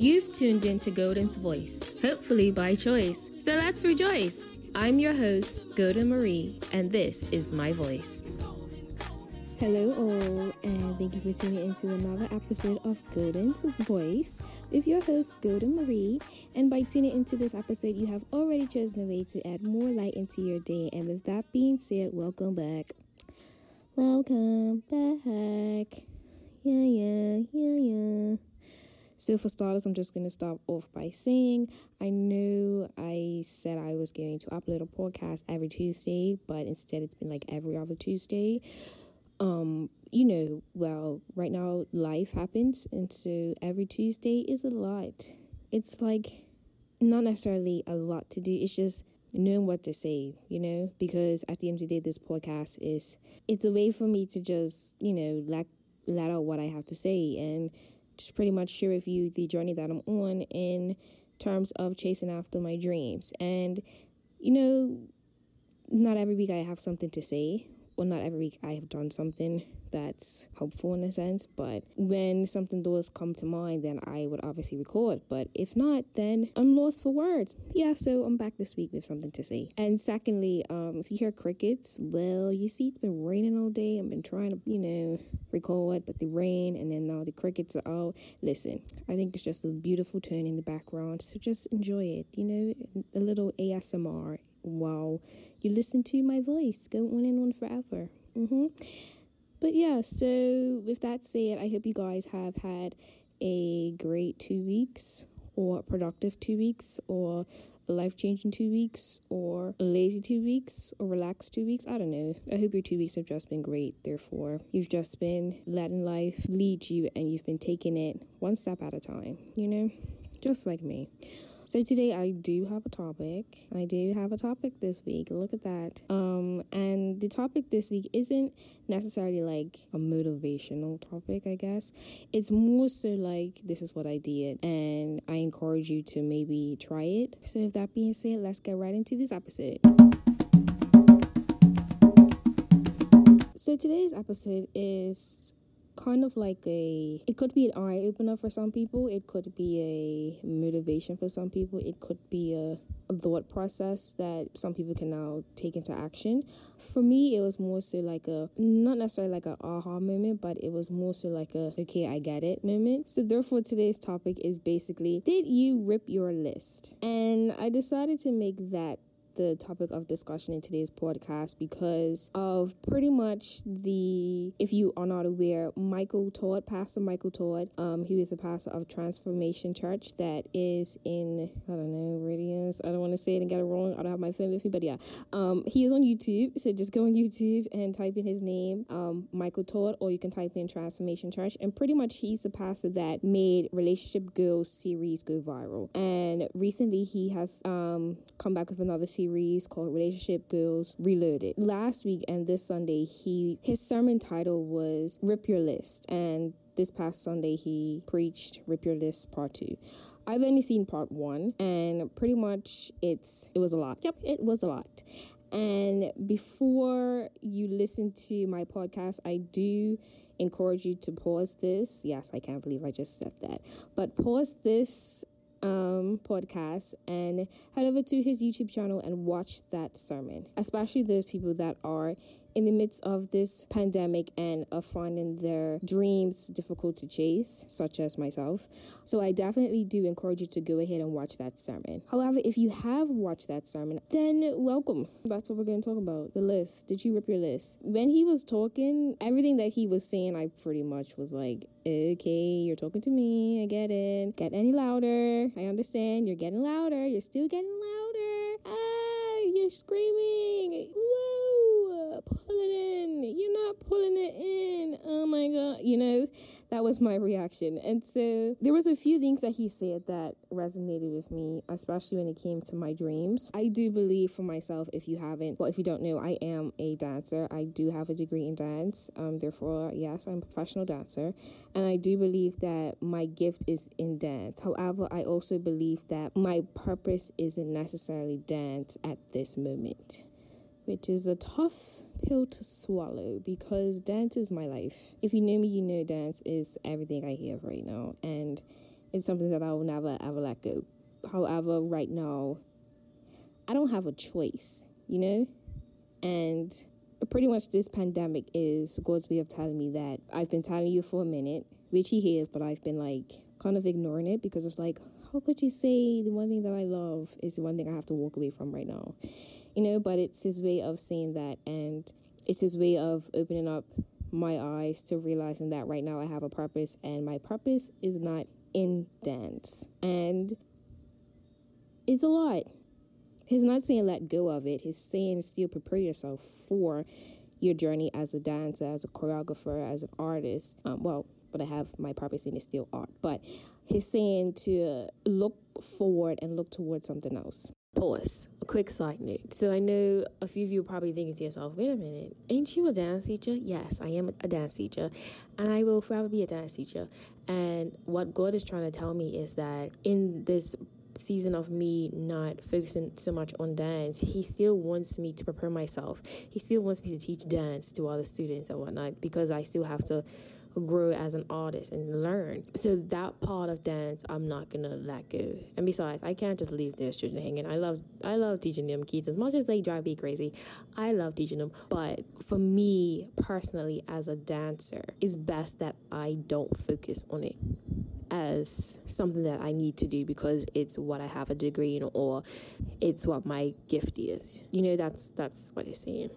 You've tuned into Golden's Voice, hopefully by choice. So let's rejoice. I'm your host, Golden Marie, and this is my voice. Hello, all, and thank you for tuning into another episode of Golden's Voice with your host, Golden Marie. And by tuning into this episode, you have already chosen a way to add more light into your day. And with that being said, welcome back. Welcome back. Yeah, yeah, yeah, yeah. So, for starters, I'm just going to start off by saying I know I said I was going to upload a podcast every Tuesday, but instead it's been like every other Tuesday um, you know, well, right now life happens, and so every Tuesday is a lot. It's like not necessarily a lot to do. It's just knowing what to say, you know, because at the end of the day, this podcast is it's a way for me to just you know let let out what I have to say and just pretty much share with you the journey that I'm on in terms of chasing after my dreams. And you know, not every week I have something to say well, not every week I have done something that's helpful in a sense, but when something does come to mind, then I would obviously record. But if not, then I'm lost for words. Yeah, so I'm back this week with something to say. And secondly, um, if you hear crickets, well, you see, it's been raining all day. I've been trying to, you know, record, but the rain and then now the crickets are out. Listen, I think it's just a beautiful tune in the background, so just enjoy it. You know, a little ASMR while you listen to my voice go on and on forever. Mm-hmm. But yeah, so with that said, I hope you guys have had a great two weeks, or productive two weeks, or life changing two weeks, or lazy two weeks, or relaxed two weeks. I don't know. I hope your two weeks have just been great. Therefore, you've just been letting life lead you and you've been taking it one step at a time, you know? Just like me. So today I do have a topic. I do have a topic this week. Look at that. Um, and the topic this week isn't necessarily like a motivational topic, I guess. It's more so like this is what I did, and I encourage you to maybe try it. So, with that being said, let's get right into this episode. So, today's episode is kind of like a it could be an eye opener for some people. It could be a motivation for some people. It could be a, a, thought process that some people can now take into action. For me it was more so like a not necessarily like a aha moment but it was more so like a okay i get it moment. So therefore today's topic is basically did you rip your list? And i decided to make that the topic of discussion in today's podcast because of pretty much the, if you are not aware, Michael Todd, Pastor Michael Todd, um, he is a pastor of Transformation Church that is in, I don't know where. I don't want to say it and get it wrong. I don't have my phone with me, but yeah. Um, he is on YouTube. So just go on YouTube and type in his name, um, Michael Todd, or you can type in Transformation Church. And pretty much he's the pastor that made Relationship Goals series go viral. And recently he has um, come back with another series series called Relationship Goals Reloaded. Last week and this Sunday, he his sermon title was Rip Your List, and this past Sunday he preached Rip Your List Part Two. I've only seen Part One, and pretty much it's it was a lot. Yep, it was a lot. And before you listen to my podcast, I do encourage you to pause this. Yes, I can't believe I just said that. But pause this um, podcast and head over to his YouTube channel and watch that sermon, especially those people that are in the midst of this pandemic and are finding their dreams difficult to chase, such as myself. So I definitely do encourage you to go ahead and watch that sermon. However, if you have watched that sermon, then welcome. That's what we're going to talk about the list. Did you rip your list? When he was talking, everything that he was saying, I pretty much was like, okay, you're talking to me. I get it. Get any louder. I understand. You're getting louder. You're still getting louder. Ah, you're screaming. Whoa pull it in. You're not pulling it in. Oh my God. You know, that was my reaction. And so there was a few things that he said that resonated with me, especially when it came to my dreams. I do believe for myself, if you haven't, well, if you don't know, I am a dancer. I do have a degree in dance. Um, therefore, yes, I'm a professional dancer. And I do believe that my gift is in dance. However, I also believe that my purpose isn't necessarily dance at this moment which is a tough pill to swallow because dance is my life. If you know me, you know dance is everything I have right now. And it's something that I will never ever let go. However, right now, I don't have a choice, you know? And pretty much this pandemic is God's way of telling me that I've been telling you for a minute, which He hears, but I've been like kind of ignoring it because it's like, how could you say the one thing that I love is the one thing I have to walk away from right now? You know, but it's His way of saying that, and it's His way of opening up my eyes to realizing that right now I have a purpose, and my purpose is not in dance. And it's a lot. He's not saying let go of it. He's saying still prepare yourself for your journey as a dancer, as a choreographer, as an artist. Um, well, but I have my purpose in it's still art. But he's saying to look forward and look towards something else. Pause. Quick side note. So I know a few of you are probably thinking to yourself, wait a minute, ain't you a dance teacher? Yes, I am a dance teacher, and I will forever be a dance teacher. And what God is trying to tell me is that in this season of me not focusing so much on dance, he still wants me to prepare myself. He still wants me to teach dance to other students and whatnot because I still have to grow as an artist and learn. So that part of dance I'm not gonna let go. And besides, I can't just leave their children hanging. I love I love teaching them kids as much as they drive me crazy. I love teaching them. But for me personally as a dancer, it's best that I don't focus on it as something that I need to do because it's what I have a degree in or it's what my gift is. You know, that's that's what it's saying.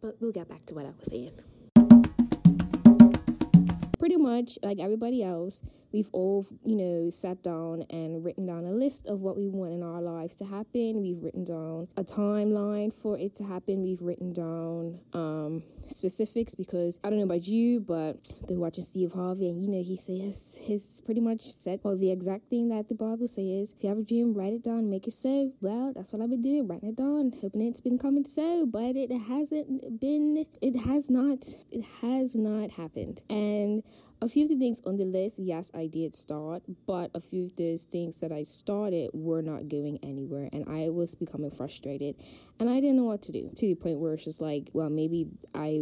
But we'll get back to what I was saying. Pretty much like everybody else, We've all, you know, sat down and written down a list of what we want in our lives to happen. We've written down a timeline for it to happen. We've written down um, specifics because I don't know about you, but been watching Steve Harvey and you know he says he's pretty much said well the exact thing that the Bible says. If you have a dream, write it down, make it so. Well, that's what I've been doing, writing it down, hoping it's been coming so, but it hasn't been. It has not. It has not happened, and a few of the things on the list, yes, I did start, but a few of those things that I started were not going anywhere, and I was becoming frustrated, and I didn't know what to do to the point where it's just like, well, maybe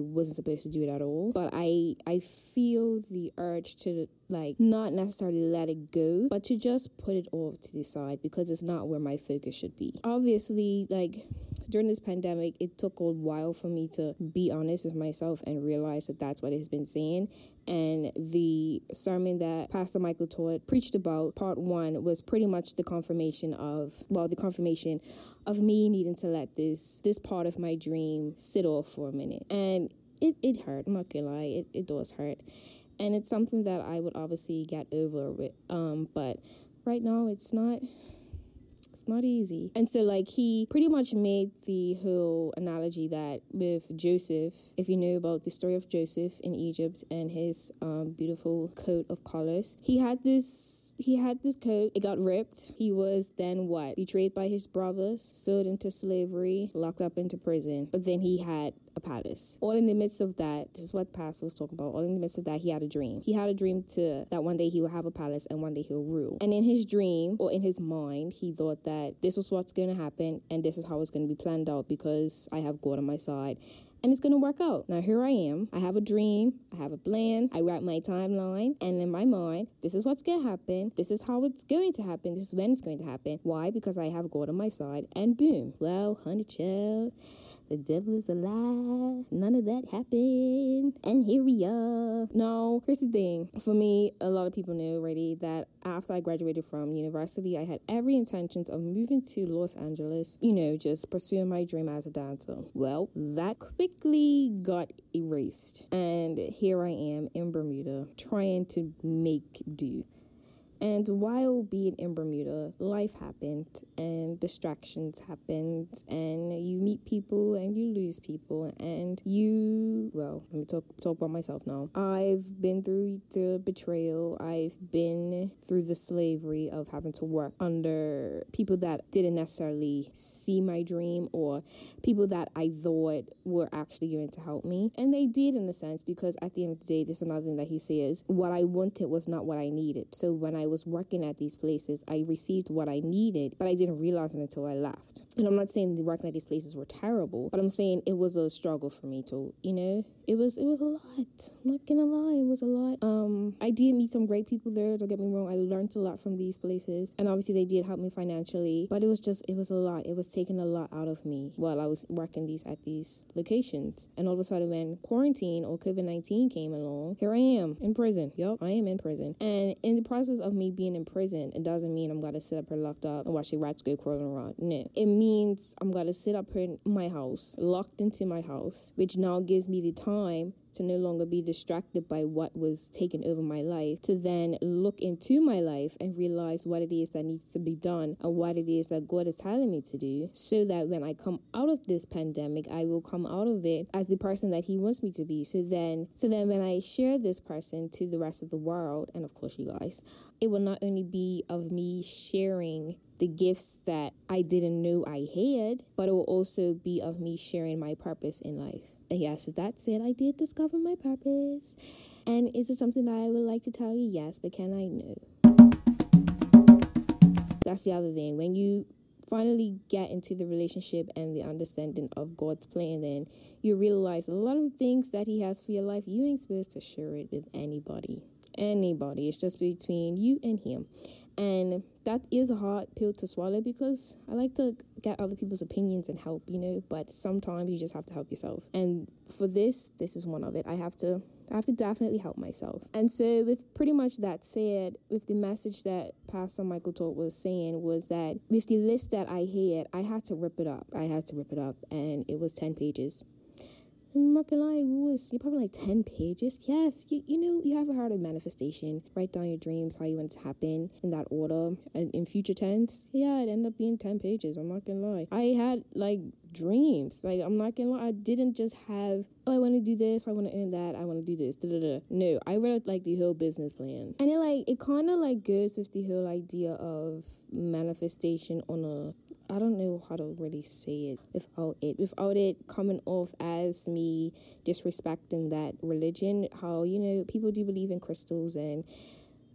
Wasn't supposed to do it at all. But I I feel the urge to like not necessarily let it go, but to just put it off to the side because it's not where my focus should be. Obviously, like during this pandemic, it took a while for me to be honest with myself and realize that that's what it's been saying. And the sermon that Pastor Michael taught preached about, part one, was pretty much the confirmation of, well, the confirmation of me needing to let this this part of my dream sit off for a minute. And it, it hurt, I'm not gonna lie, it, it does hurt. And it's something that I would obviously get over with. Um, but right now it's not it's not easy. And so, like, he pretty much made the whole analogy that with Joseph, if you know about the story of Joseph in Egypt and his um, beautiful coat of colors, he had this he had this coat. It got ripped. He was then what? Betrayed by his brothers, sold into slavery, locked up into prison. But then he had a palace. All in the midst of that, this is what pastor was talking about. All in the midst of that, he had a dream. He had a dream to that one day he will have a palace and one day he'll rule. And in his dream or in his mind, he thought that this was what's going to happen and this is how it's going to be planned out because I have God on my side and it's going to work out. Now, here I am. I have a dream. I have a plan. I write my timeline. And in my mind, this is what's going to happen. This is how it's going to happen. This is when it's going to happen. Why? Because I have God on my side. And boom. Well, honey child the devil is a lie. None of that happened. And here we are. No, here's the thing. For me, a lot of people know already that after I graduated from university, I had every intentions of moving to Los Angeles, you know, just pursuing my dream as a dancer. Well, that quickly got erased. And here I am in Bermuda trying to make do. And while being in Bermuda, life happened and distractions happened, and you meet people and you lose people, and you, well, let me talk, talk about myself now. I've been through the betrayal, I've been through the slavery of having to work under people that didn't necessarily see my dream or people that I thought were actually going to help me. And they did in a sense because at the end of the day, this is another thing that he says what I wanted was not what I needed. So when I was working at these places, I received what I needed, but I didn't realize it until I left. And I'm not saying the working at these places were terrible, but I'm saying it was a struggle for me to, you know, it was it was a lot. I'm not gonna lie, it was a lot. Um, I did meet some great people there. Don't get me wrong. I learned a lot from these places, and obviously they did help me financially. But it was just it was a lot. It was taking a lot out of me while I was working these at these locations. And all of a sudden, when quarantine or COVID nineteen came along, here I am in prison. Yup, I am in prison. And in the process of me being in prison, it doesn't mean I'm gonna sit up here locked up and watch the rats go crawling around. No, it means I'm gonna sit up here in my house, locked into my house, which now gives me the time to no longer be distracted by what was taking over my life, to then look into my life and realize what it is that needs to be done and what it is that God is telling me to do, so that when I come out of this pandemic, I will come out of it as the person that He wants me to be. So then, so then when I share this person to the rest of the world, and of course you guys, it will not only be of me sharing the gifts that I didn't know I had, but it will also be of me sharing my purpose in life. Yes, with that said, I did discover my purpose. And is it something that I would like to tell you? Yes, but can I? No. That's the other thing. When you finally get into the relationship and the understanding of God's plan, then you realize a lot of things that He has for your life, you ain't supposed to share it with anybody. Anybody. It's just between you and Him. And that is a hard pill to swallow because I like to get other people's opinions and help, you know, but sometimes you just have to help yourself. And for this, this is one of it. I have to I have to definitely help myself. And so with pretty much that said, with the message that Pastor Michael Todd was saying was that with the list that I had, I had to rip it up. I had to rip it up and it was 10 pages. I'm not gonna lie, it was probably like 10 pages. Yes, you, you know, you have a heart of manifestation. Write down your dreams, how you want to happen in that order. And in future tense, yeah, it ended up being 10 pages. I'm not gonna lie. I had like dreams. Like, I'm not gonna lie, I didn't just have, oh, I wanna do this, I wanna earn that, I wanna do this, da da da. No, I wrote like the whole business plan. And it like, it kind of like goes with the whole idea of manifestation on a I don't know how to really say it without it without it coming off as me disrespecting that religion. How you know people do believe in crystals and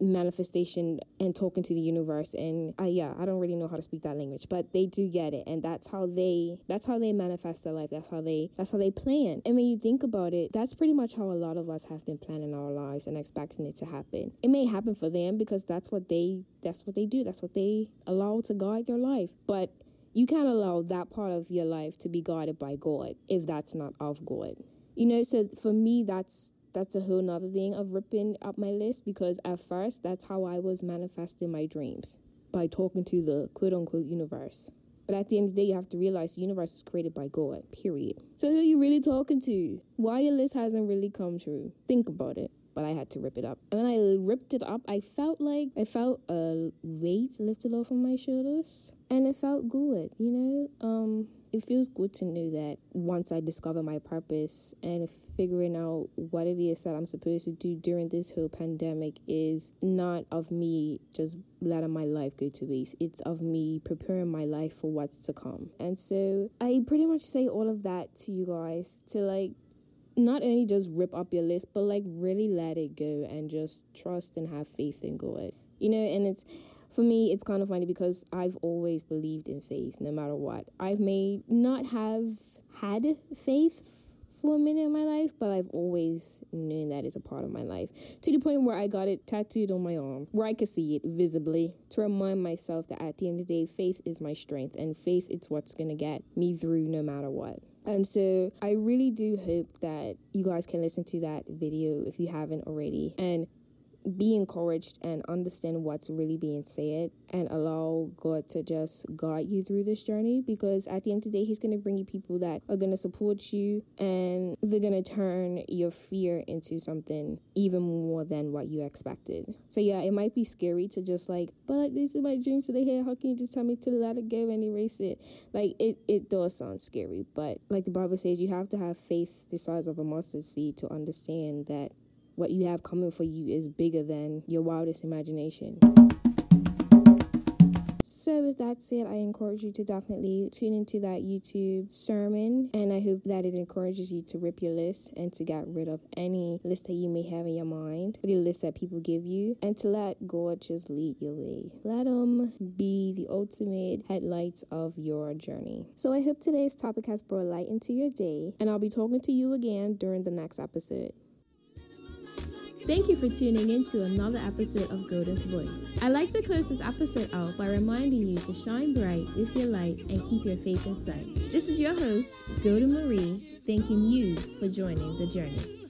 manifestation and talking to the universe. And uh, yeah i don't really know how to speak that language but they do get it. And that's how they that's how they manifest their life. That's how they that's how they plan. And when you think about it that's pretty much how a lot of us have been planning our lives and expecting it to happen. It may happen for them because that's what they that's what they do. That's what they allow to guide their life. But you can't allow that part of your life to be guided by god if that's not of god. You know so for me that's that's a whole nother thing of ripping up my list because at first that's how I was manifesting my dreams by talking to the quote unquote universe. But at the end of the day, you have to realize the universe is created by God, period. So who are you really talking to? Why your list hasn't really come true? Think about it. But I had to rip it up. And when I ripped it up, I felt like I felt a weight lifted off of my shoulders. And it felt good, you know? Um, it feels good to know that once I discover my purpose and figuring out what it is that I'm supposed to do during this whole pandemic is not of me just letting my life go to waste. It's of me preparing my life for what's to come. And so I pretty much say all of that to you guys to like not only just rip up your list, but like really let it go and just trust and have faith in God. You know, and it's for me, it's kind of funny because I've always believed in faith no matter what. I may not have had faith for a minute in my life, but I've always known that it's a part of my life. To the point where I got it tattooed on my arm, where I could see it visibly, to remind myself that at the end of the day, faith is my strength, and faith is what's gonna get me through no matter what. And so I really do hope that you guys can listen to that video if you haven't already. And be encouraged and understand what's really being said and allow God to just guide you through this journey because at the end of the day, He's going to bring you people that are going to support you and they're going to turn your fear into something even more than what you expected. So, yeah, it might be scary to just like, but like, this is my dreams today. Here, how can you just tell me to let it go and erase it? Like, it, it does sound scary, but like the Bible says, you have to have faith the size of a mustard seed to understand that what you have coming for you is bigger than your wildest imagination. So, with that said, I encourage you to definitely tune into that YouTube sermon, and I hope that it encourages you to rip your list and to get rid of any list that you may have in your mind, the list that people give you, and to let God just lead your way. Let Him be the ultimate headlights of your journey. So, I hope today's topic has brought light into your day, and I'll be talking to you again during the next episode. Thank you for tuning in to another episode of Golden's Voice. I'd like to close this episode out by reminding you to shine bright with your light and keep your faith in sight. This is your host, Golden Marie, thanking you for joining the journey.